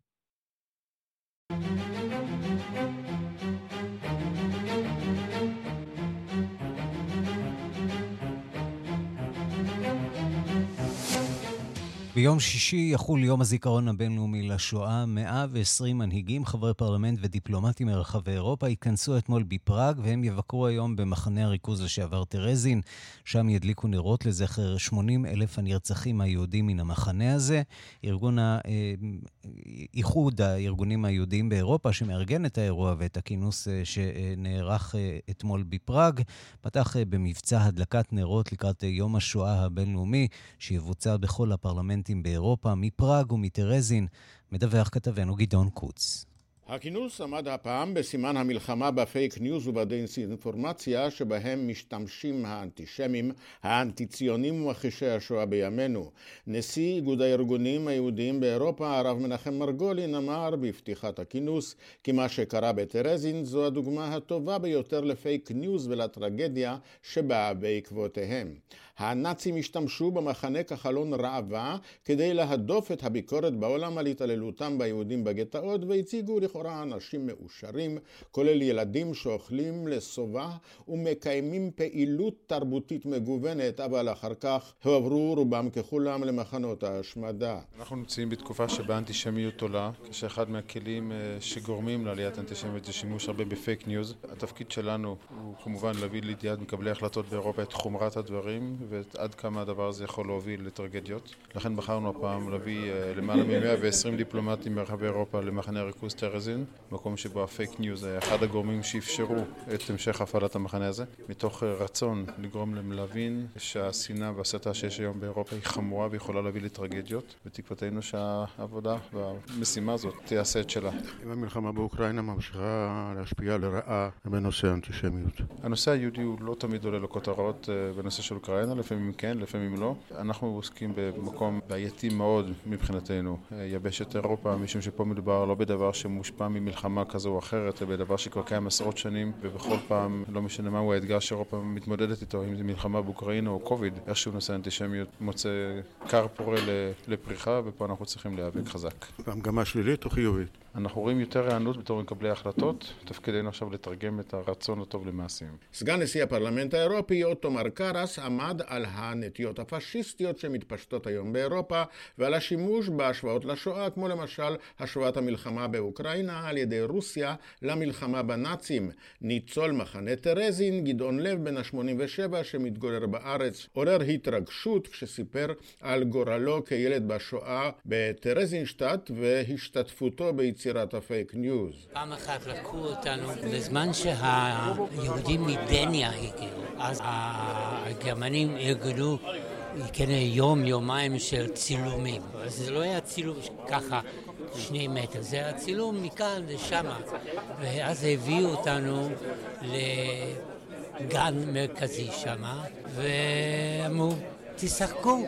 ביום שישי יחול יום הזיכרון הבינלאומי לשואה. 120 מנהיגים, חברי פרלמנט ודיפלומטים מרחבי אירופה התכנסו אתמול בפראג, והם יבקרו היום במחנה הריכוז לשעבר טרזין. שם ידליקו נרות לזכר 80 אלף הנרצחים היהודים מן המחנה הזה. ארגון ה... אה, איחוד הארגונים היהודיים באירופה, שמארגן את האירוע ואת הכינוס אה, שנערך אה, אתמול בפראג, פתח במבצע הדלקת נרות לקראת יום השואה הבינלאומי, שיבוצע בכל הפרלמנטים באירופה, מפראג ומטרזין, מדווח כתבנו גדעון קוץ. הכינוס עמד הפעם בסימן המלחמה בפייק ניוז ובדיסאינפורמציה שבהם משתמשים האנטישמים, האנטי-ציונים ומכחישי השואה בימינו. נשיא איגוד הארגונים היהודיים באירופה, הרב מנחם מרגולין, אמר בפתיחת הכינוס כי מה שקרה בטרזין זו הדוגמה הטובה ביותר לפייק ניוז ולטרגדיה שבאה בעקבותיהם. הנאצים השתמשו במחנה כחלון ראווה כדי להדוף את הביקורת בעולם על התעללותם ביהודים בגטאות והציגו לכאורה אנשים מאושרים, כולל ילדים שאוכלים לשובע ומקיימים פעילות תרבותית מגוונת, אבל אחר כך הועברו רובם ככולם למחנות ההשמדה. אנחנו נמצאים בתקופה שבה אנטישמיות עולה, כשאחד מהכלים אה, שגורמים לעליית אנטישמיות זה שימוש הרבה בפייק ניוז. התפקיד שלנו הוא כמובן להביא לידיעת מקבלי החלטות באירופה את חומרת הדברים ועד כמה הדבר הזה יכול להוביל לטרגדיות. לכן בחרנו הפעם להביא אה, למעלה מ-120 דיפלומטים מרחבי אירופה למחנה הריכוז טרזין, מקום שבו הפייק ניוז היה אחד הגורמים שאפשרו את המשך הפעלת המחנה הזה, מתוך אה, רצון לגרום להם להבין שהשנאה והסתה שיש היום באירופה היא חמורה ויכולה להביא לטרגדיות, ותקוותנו שהעבודה והמשימה הזאת תעשה את שלה. אם המלחמה באוקראינה ממשיכה להשפיע לרעה בנושא האנטישמיות. הנושא היהודי הוא לא תמיד עולה לכותרות אה, בנושא של אוקראינה, לפעמים כן, לפעמים לא. אנחנו עוסקים במקום בעייתי מאוד מבחינתנו, יבשת אירופה, משום שפה מדובר לא בדבר שמושפע ממלחמה כזו או אחרת, אלא בדבר שכבר קיים עשרות שנים, ובכל פעם, לא משנה מהו האתגר שאירופה מתמודדת איתו, אם זה מלחמה באוקראינה או קוביד, איכשהו נושא האנטישמיות מוצא כר פורה לפריחה, ופה אנחנו צריכים להיאבק חזק. והמגמה שלילית או חיובית? אנחנו רואים יותר היענות בתור מקבלי החלטות, תפקידנו עכשיו לתרגם את הרצון הטוב למעשים. סגן נשיא הפרלמנט האירופי אוטומר קרס עמד על הנטיות הפשיסטיות שמתפשטות היום באירופה ועל השימוש בהשוואות לשואה, כמו למשל השוואת המלחמה באוקראינה על ידי רוסיה למלחמה בנאצים. ניצול מחנה טרזין, גדעון לב בן ה-87 שמתגורר בארץ, עורר התרגשות כשסיפר על גורלו כילד בשואה בטרזינשטט והשתתפותו ביצירת הפייק ניוז. פעם אחת לקחו אותנו בזמן שהיהודים מדניה הגיעו, אז הגרמנים ארגנו כן, יום, יומיים של צילומים. זה לא היה צילום ככה שני מטר, זה היה צילום מכאן לשמה. ואז הביאו אותנו לגן מרכזי שמה, ואמרו, תשחקו.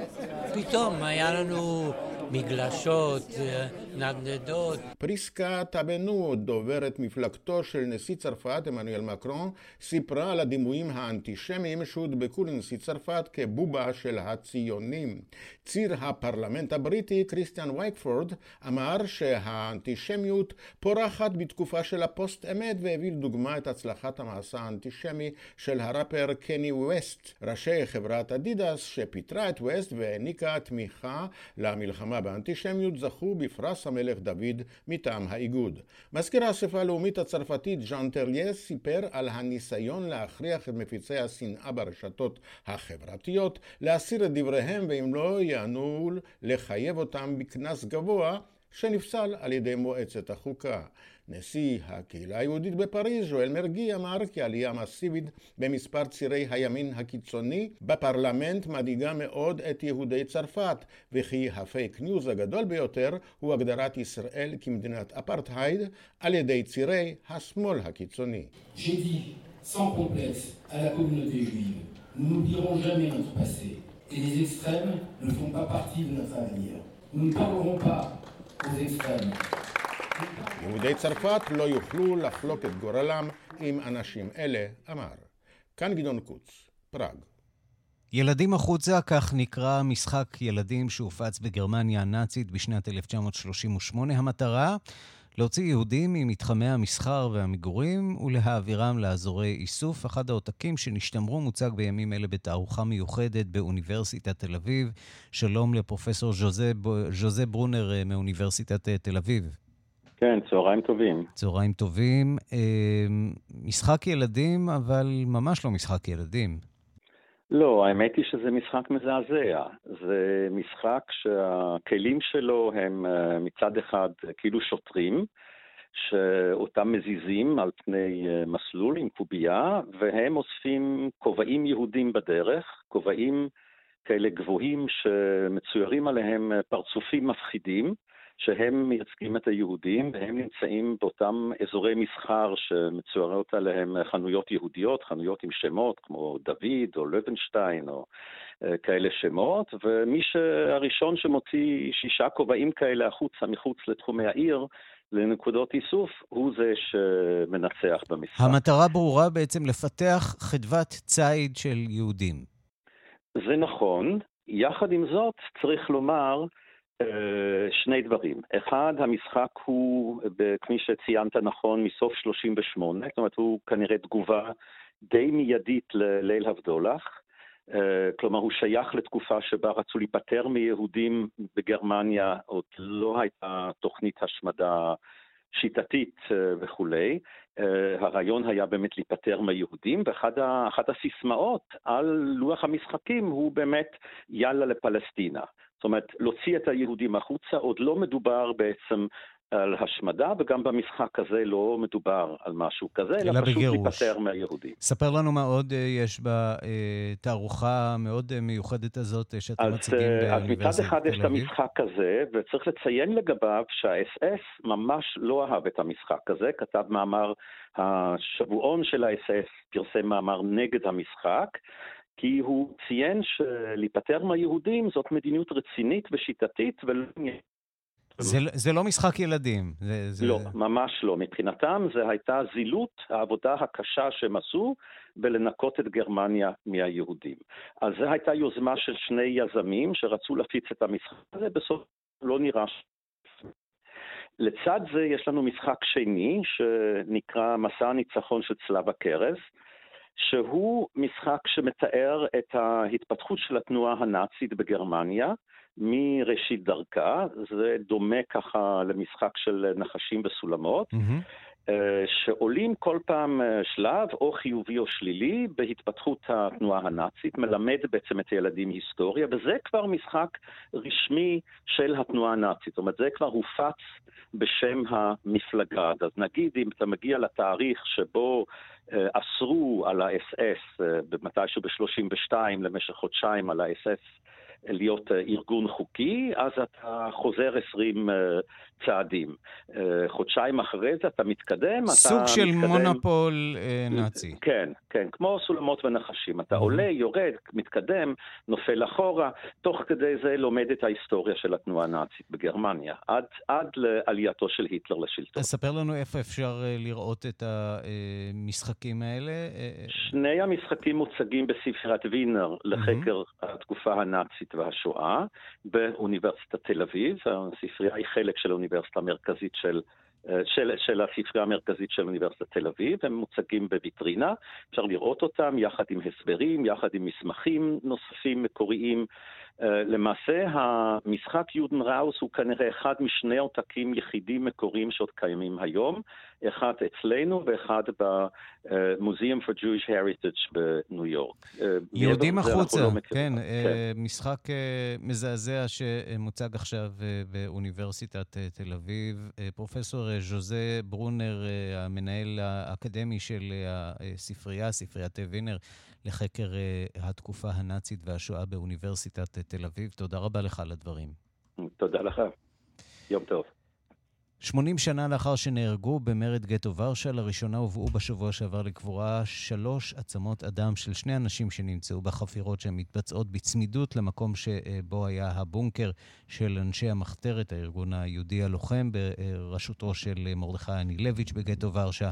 פתאום היה לנו מגלשות, נדנדות. פריסקה טאבנו, דוברת מפלגתו של נשיא צרפת, עמנואל מקרון, סיפרה על הדימויים האנטישמיים שהודבקו לנשיא צרפת כבובה של הציונים. ציר הפרלמנט הבריטי, כריסטיאן וייקפורד, אמר שהאנטישמיות פורחת בתקופה של הפוסט אמת והביא לדוגמה את הצלחת המעשה האנטישמי של הראפר קני ווסט. ראשי חברת אדידס שפיטרה את ווסט והעניקה תמיכה למלחמה באנטישמיות זכו בפרס המלך דוד מטעם האיגוד. מזכיר האספה הלאומית הצרפתית ז'אן טרליה סיפר על הניסיון להכריח את מפיצי השנאה ברשתות החברתיות להסיר את דבריהם ואם לא יענו לחייב אותם בקנס גבוה שנפסל על ידי מועצת החוקה. נשיא הקהילה היהודית בפריז, ז'ואל מרגי, אמר כי עלייה מסיבית במספר צירי הימין הקיצוני בפרלמנט מדאיגה מאוד את יהודי צרפת, וכי הפייק ניוז הגדול ביותר הוא הגדרת ישראל כמדינת אפרטהייד על ידי צירי השמאל הקיצוני. Notre avenir. Nous ne parlerons pas aux extrêmes. יהודי צרפת לא יוכלו לחלוק את גורלם עם אנשים אלה, אמר. כאן גדעון קוץ, פראג. ילדים החוצה, כך נקרא משחק ילדים שהופץ בגרמניה הנאצית בשנת 1938. המטרה, להוציא יהודים ממתחמי המסחר והמגורים ולהעבירם לאזורי איסוף. אחד העותקים שנשתמרו מוצג בימים אלה בתערוכה מיוחדת באוניברסיטת תל אביב. שלום לפרופסור ז'וזה, ברונר אה, מאוניברסיטת אה, תל אביב. כן, צהריים טובים. צהריים טובים. אה, משחק ילדים, אבל ממש לא משחק ילדים. לא, האמת היא שזה משחק מזעזע. זה משחק שהכלים שלו הם אה, מצד אחד כאילו שוטרים, שאותם מזיזים על פני אה, מסלול עם קובייה, והם אוספים כובעים יהודים בדרך, כובעים כאלה גבוהים שמצוירים עליהם פרצופים מפחידים. שהם מייצגים את היהודים, והם נמצאים באותם אזורי מסחר שמצוירות עליהם חנויות יהודיות, חנויות עם שמות כמו דוד או לוינשטיין או אה, כאלה שמות, ומי שהראשון שמוציא שישה כובעים כאלה החוצה, מחוץ לתחומי העיר, לנקודות איסוף, הוא זה שמנצח במשחק. המטרה ברורה בעצם לפתח חדוות ציד של יהודים. זה נכון. יחד עם זאת, צריך לומר, שני דברים. אחד, המשחק הוא, כפי שציינת נכון, מסוף 38, זאת אומרת, הוא כנראה תגובה די מיידית לליל הבדולח. אה, כלומר, הוא שייך לתקופה שבה רצו להיפטר מיהודים בגרמניה, עוד לא הייתה תוכנית השמדה שיטתית אה, וכולי. הרעיון היה באמת להיפטר מהיהודים, ואחת הסיסמאות על לוח המשחקים הוא באמת יאללה לפלסטינה. זאת אומרת, להוציא את היהודים החוצה, עוד לא מדובר בעצם על השמדה, וגם במשחק הזה לא מדובר על משהו כזה, אלא, אלא פשוט. להיפטר מהיהודים. ספר לנו מה עוד אה, יש בתערוכה המאוד אה, מיוחדת הזאת אה, שאתם מציגים באוניברסיטת תל אביב. אז מצד אחד יש את המשחק הזה, וצריך לציין לגביו שהאס-אס ממש לא אהב את המשחק הזה, כתב מאמר, השבועון של האס-אס פרסם מאמר נגד המשחק, כי הוא ציין שלהיפטר מהיהודים זאת מדיניות רצינית ושיטתית ולא... זה, זה לא משחק ילדים. זה, זה... לא, ממש לא. מבחינתם זו הייתה זילות העבודה הקשה שהם עשו בלנקות את גרמניה מהיהודים. אז זו הייתה יוזמה של שני יזמים שרצו להפיץ את המשחק הזה, בסוף לא נראה. לצד זה יש לנו משחק שני שנקרא מסע הניצחון של צלב הקרס. שהוא משחק שמתאר את ההתפתחות של התנועה הנאצית בגרמניה מראשית דרכה, זה דומה ככה למשחק של נחשים וסולמות. Mm-hmm. שעולים כל פעם אה, שלב, או חיובי או שלילי, בהתפתחות התנועה הנאצית, מלמד בעצם את הילדים היסטוריה, וזה כבר משחק רשמי של התנועה הנאצית. זאת אומרת, זה כבר הופץ בשם המפלגה. אז נגיד, אם אתה מגיע לתאריך שבו אה, אסרו על האס-אס, מתישהו ב-32 למשך חודשיים על האס-אס להיות אה, ארגון חוקי, אז אתה חוזר 20 צעדים. חודשיים אחרי זה אתה מתקדם, סוג אתה של מתקדם... מונופול נאצי. כן, כן, כמו סולמות ונחשים. אתה עולה, יורד, מתקדם, נופל אחורה, תוך כדי זה לומד את ההיסטוריה של התנועה הנאצית בגרמניה, עד, עד לעלייתו של היטלר לשלטון. ספר לנו איפה אפשר לראות את המשחק. המשחקים האלה? אה, אה, שני המשחקים מוצגים בספריית וינר לחקר mm-hmm. התקופה הנאצית והשואה באוניברסיטת תל אביב. הספרייה היא חלק של האוניברסיטה המרכזית של... אה, של, של הספרייה המרכזית של אוניברסיטת תל אביב, הם מוצגים בוויטרינה, אפשר לראות אותם יחד עם הסברים, יחד עם מסמכים נוספים מקוריים למעשה המשחק יודן ראוס הוא כנראה אחד משני עותקים יחידים מקוריים שעוד קיימים היום, אחד אצלנו ואחד ב-Museum for Jewish Heritage בניו יורק. אה, יהודים החוצה, לא כן, אה, כן, משחק מזעזע שמוצג עכשיו באוניברסיטת תל אביב. פרופסור ז'וזה ברונר, המנהל האקדמי של הספרייה, ספריית וינר, לחקר התקופה הנאצית והשואה באוניברסיטת uh, תל אביב. תודה רבה לך על הדברים. תודה לך. יום טוב. 80 שנה לאחר שנהרגו במרד גטו ורשה, לראשונה הובאו בשבוע שעבר לקבורה שלוש עצמות אדם של שני אנשים שנמצאו בחפירות שהן מתבצעות בצמידות למקום שבו היה הבונקר של אנשי המחתרת, הארגון היהודי הלוחם, בראשותו של מרדכי אנילביץ' בגטו ורשה.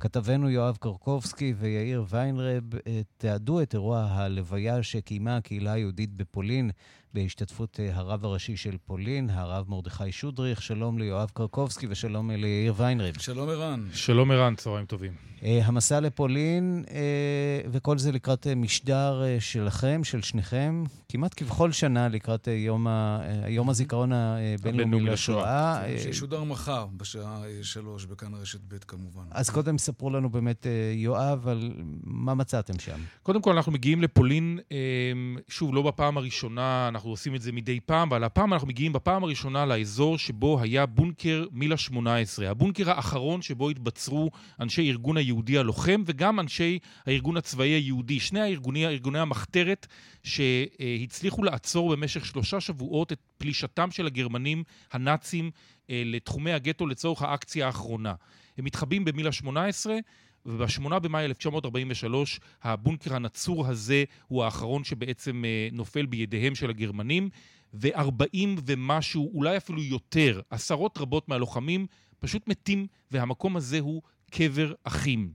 כתבנו יואב קרקובסקי ויאיר ויינרב אה, תיעדו את אירוע הלוויה שקיימה הקהילה היהודית בפולין בהשתתפות אה, הרב הראשי של פולין, הרב מרדכי שודריך. שלום ליואב קרקובסקי ושלום ליאיר ויינרב. שלום ערן. שלום ערן, צהריים טובים. אה, המסע לפולין, אה, וכל זה לקראת משדר שלכם, של שניכם, כמעט כבכל שנה לקראת יום, ה... יום הזיכרון הבינלאומי לשואה. שישודר מחר, בשעה שלוש, בכאן רשת ב' כמובן. אז קודם ספרו לנו באמת, יואב, על מה מצאתם שם. קודם כל, אנחנו מגיעים לפולין, שוב, לא בפעם הראשונה, אנחנו עושים את זה מדי פעם, אבל הפעם אנחנו מגיעים בפעם הראשונה לאזור שבו היה בונקר מילה 18, הבונקר האחרון שבו התבצרו אנשי ארגון היהודי הלוחם וגם אנשי הארגון הצבאי היהודי, שני הארגוני, ארגוני המחתרת שהצליחו לעצור במשך שלושה שבועות את פלישתם של הגרמנים הנאצים אה, לתחומי הגטו לצורך האקציה האחרונה. הם מתחבאים במילה 18 וב-8 במאי 1943 הבונקר הנצור הזה הוא האחרון שבעצם אה, נופל בידיהם של הגרמנים, ו-40 ומשהו, אולי אפילו יותר, עשרות רבות מהלוחמים פשוט מתים, והמקום הזה הוא קבר אחים.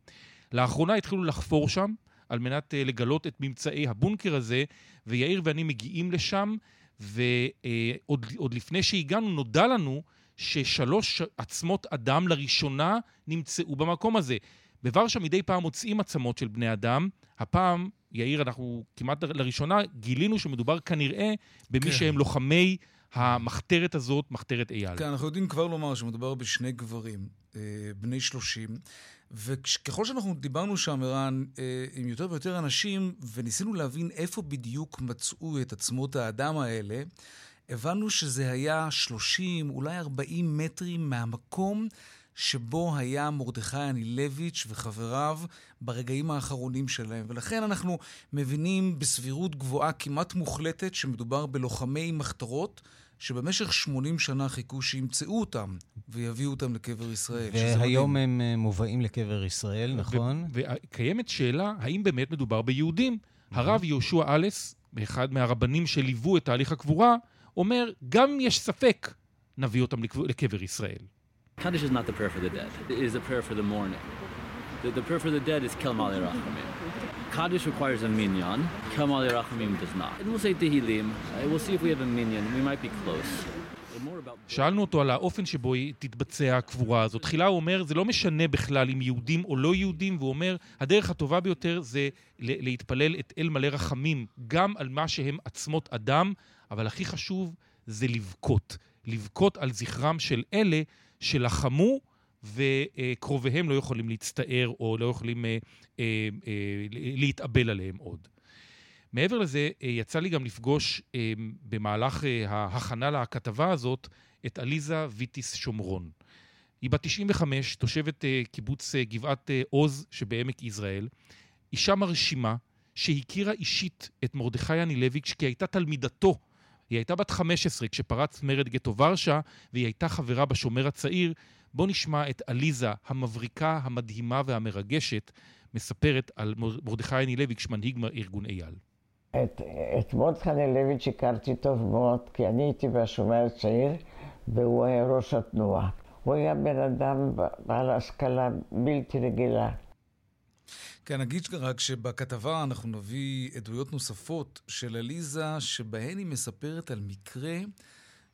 לאחרונה התחילו לחפור שם על מנת אה, לגלות את ממצאי הבונקר הזה, ויאיר ואני מגיעים לשם, ועוד לפני שהגענו נודע לנו ששלוש עצמות אדם לראשונה נמצאו במקום הזה. בוורשה מדי פעם מוצאים עצמות של בני אדם. הפעם, יאיר, אנחנו כמעט לראשונה גילינו שמדובר כנראה במי כן. שהם לוחמי המחתרת הזאת, מחתרת אייל. כן, אנחנו יודעים כבר לומר שמדובר בשני גברים, אה, בני שלושים. וככל שאנחנו דיברנו שם, ערן, אה, עם יותר ויותר אנשים, וניסינו להבין איפה בדיוק מצאו את עצמות האדם האלה, הבנו שזה היה 30, אולי 40 מטרים מהמקום שבו היה מרדכי אנילביץ' וחבריו ברגעים האחרונים שלהם. ולכן אנחנו מבינים בסבירות גבוהה כמעט מוחלטת שמדובר בלוחמי מחתרות. שבמשך 80 שנה חיכו שימצאו אותם ויביאו אותם לקבר ישראל. והיום הם אה, מובאים לקבר ישראל, נכון? וקיימת שאלה, האם באמת מדובר ביהודים? הרב יהושע אלס, אחד מהרבנים שליוו את תהליך הקבורה, אומר, גם אם יש ספק, נביא אותם לקבר ישראל. Kaddish is not the prayer for the dead. It is a prayer for the mourning. The, the prayer for the dead is Kel Mali Rachamim. Kaddish requires a minyan. Kel Mali Rachamim does not. And we'll say Tehillim. Uh, we'll see if we have a minyan. We might be close. שאלנו אותו על האופן שבו תתבצע הקבורה הזאת. תחילה הוא אומר, זה לא משנה בכלל אם יהודים או לא יהודים, והוא אומר, הדרך הטובה ביותר זה להתפלל את אל מלא רחמים, גם על מה שהם עצמות אדם, אבל הכי חשוב זה לבכות. לבכות על זכרם של אלה שלחמו וקרוביהם לא יכולים להצטער או לא יכולים אה, אה, אה, להתאבל עליהם עוד. מעבר לזה, יצא לי גם לפגוש במהלך ההכנה לכתבה הזאת את עליזה ויטיס שומרון. היא בת 95, תושבת קיבוץ גבעת עוז שבעמק יזרעאל. אישה מרשימה שהכירה אישית את מרדכי אנילביץ' כי הייתה תלמידתו היא הייתה בת 15 כשפרץ מרד גטו ורשה, והיא הייתה חברה בשומר הצעיר. בואו נשמע את עליזה המבריקה, המדהימה והמרגשת, מספרת על מרדכי אנילביץ', מנהיג ארגון אייל. את, את מרדכי אנילביץ' הכרתי טוב מאוד, כי אני הייתי בשומר הצעיר, והוא היה ראש התנועה. הוא היה בן אדם בעל השכלה בלתי רגילה. כן, נגיד רק שבכתבה אנחנו נביא עדויות נוספות של עליזה, שבהן היא מספרת על מקרה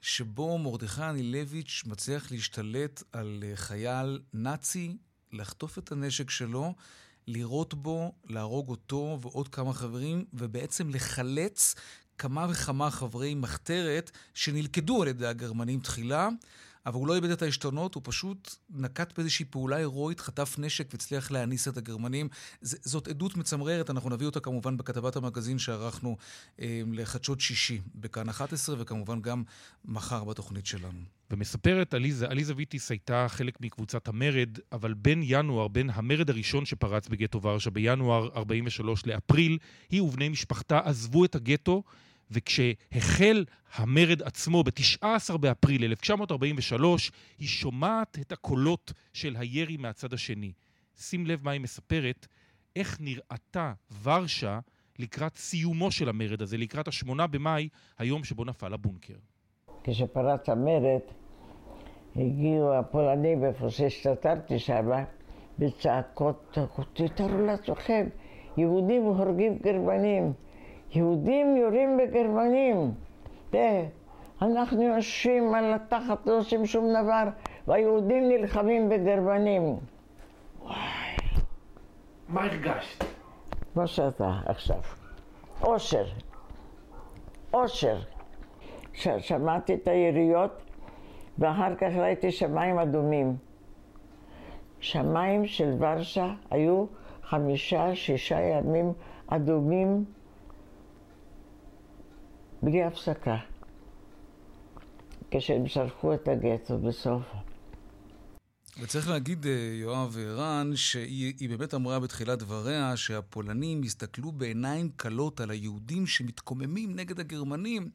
שבו מרדכי אנילביץ' מצליח להשתלט על חייל נאצי, לחטוף את הנשק שלו, לירות בו, להרוג אותו ועוד כמה חברים, ובעצם לחלץ כמה וכמה חברי מחתרת שנלכדו על ידי הגרמנים תחילה. אבל הוא לא איבד את העשתונות, הוא פשוט נקט באיזושהי פעולה הירואית, חטף נשק והצליח להניס את הגרמנים. ז- זאת עדות מצמררת, אנחנו נביא אותה כמובן בכתבת המגזין שערכנו אה, לחדשות שישי בכאן 11, וכמובן גם מחר בתוכנית שלנו. ומספרת עליזה, עליזה ויטיס הייתה חלק מקבוצת המרד, אבל בין ינואר, בין המרד הראשון שפרץ בגטו ורשה, בינואר 43 לאפריל, היא ובני משפחתה עזבו את הגטו וכשהחל המרד עצמו ב-19 באפריל 1943, היא שומעת את הקולות של הירי מהצד השני. שים לב מה היא מספרת, איך נראתה ורשה לקראת סיומו של המרד הזה, לקראת השמונה במאי, היום שבו נפל הבונקר. כשפרץ המרד, הגיעו הפולנים, איפה שהשתתפתי שם, בצעקות, תתארו לעצמכם, יהודים הורגים גרמנים, יהודים יורים בגרמנים. תראה, אנחנו יושבים על התחת, לא עושים שום דבר, והיהודים נלחמים בגרמנים. וואי. מה הרגשת? כמו שאתה עכשיו. אושר. אושר. שמעתי את היריות, ואחר כך ראיתי שמיים אדומים. שמיים של ורשה היו חמישה, שישה ימים אדומים בלי הפסקה, כשהם שלחו את הגטו בסוף. וצריך להגיד, אה, יואב וערן, שהיא באמת אמרה בתחילת דבריה שהפולנים הסתכלו בעיניים כלות על היהודים שמתקוממים נגד הגרמנים.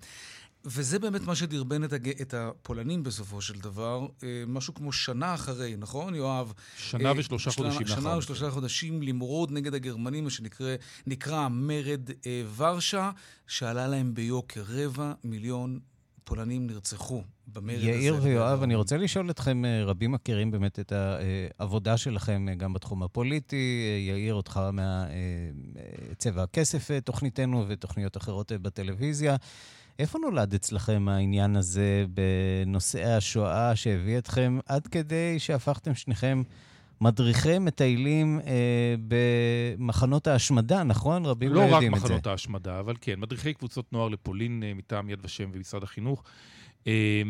וזה באמת מה שדרבן את, הג... את הפולנים בסופו של דבר, אה, משהו כמו שנה אחרי, נכון, יואב? שנה אה, ושלושה שנה, חודשים. שנה ושלושה חודשים למרוד נגד הגרמנים, מה שנקרא מרד אה, ורשה, שעלה להם ביוקר. רבע מיליון פולנים נרצחו במרד הזה. יאיר ויואב, אני רוצה לשאול אתכם, אה, רבים מכירים באמת את העבודה שלכם גם בתחום הפוליטי. יאיר, אותך מהצבע הכסף, תוכניתנו, ותוכניות אחרות בטלוויזיה. איפה נולד אצלכם העניין הזה בנושאי השואה שהביא אתכם עד כדי שהפכתם שניכם מדריכי מטיילים אה, במחנות ההשמדה, נכון? רבים לא, לא יודעים את זה. לא רק מחנות ההשמדה, אבל כן, מדריכי קבוצות נוער לפולין אה, מטעם יד ושם ומשרד החינוך. אה,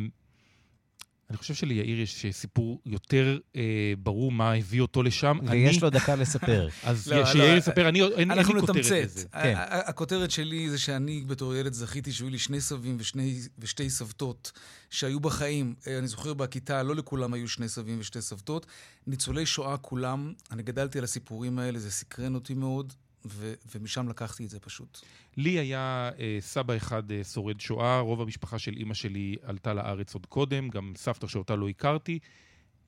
אני חושב שליאיר יש סיפור יותר אה, ברור מה הביא אותו לשם. ויש אני... לו דקה לספר. אז לא, שיאיר לא, יספר, אני, אין, אין לי כותרת לזה. כן. הכותרת שלי זה שאני בתור ילד זכיתי שהיו לי שני סבים ושני, ושתי סבתות שהיו בחיים. אה, אני זוכר בכיתה, לא לכולם היו שני סבים ושתי סבתות. ניצולי שואה כולם, אני גדלתי על הסיפורים האלה, זה סקרן אותי מאוד. ו- ומשם לקחתי את זה פשוט. לי היה אה, סבא אחד אה, שורד שואה, רוב המשפחה של אימא שלי עלתה לארץ עוד קודם, גם סבתא שאותה לא הכרתי.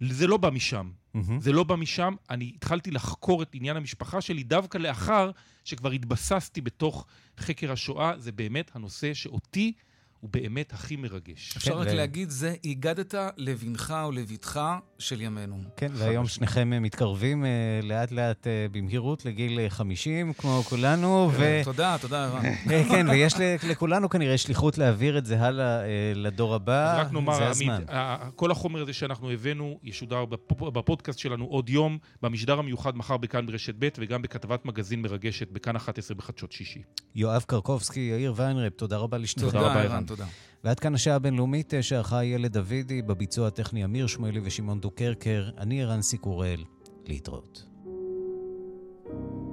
זה לא בא משם. Mm-hmm. זה לא בא משם. אני התחלתי לחקור את עניין המשפחה שלי דווקא לאחר שכבר התבססתי בתוך חקר השואה. זה באמת הנושא שאותי הוא באמת הכי מרגש. אפשר כן, רק ו... להגיד, זה הגדת לבנך או לבתך של ימינו. כן, והיום שניכם אה, מתקרבים uh, לאט לאט uh, במהירות לגיל 50, כמו כולנו. ו... תודה, תודה, ערן. כן, ויש לכולנו כנראה שליחות להעביר את זה הלאה לדור הבא. אז רק נאמר, עמית, כל החומר הזה שאנחנו הבאנו ישודר בפודקאסט שלנו עוד יום, במשדר המיוחד מחר בכאן ברשת ב' וגם בכתבת מגזין מרגשת בכאן 11 בחדשות שישי. יואב קרקובסקי, יאיר ויינרב, תודה רבה לשניכם. תודה רבה, ערן. תודה. ועד כאן השעה הבינלאומית שערכה ילד דוידי, בביצוע הטכני אמיר שמואלי ושמעון דוקרקר, אני ערן סיקורל, להתראות. thank you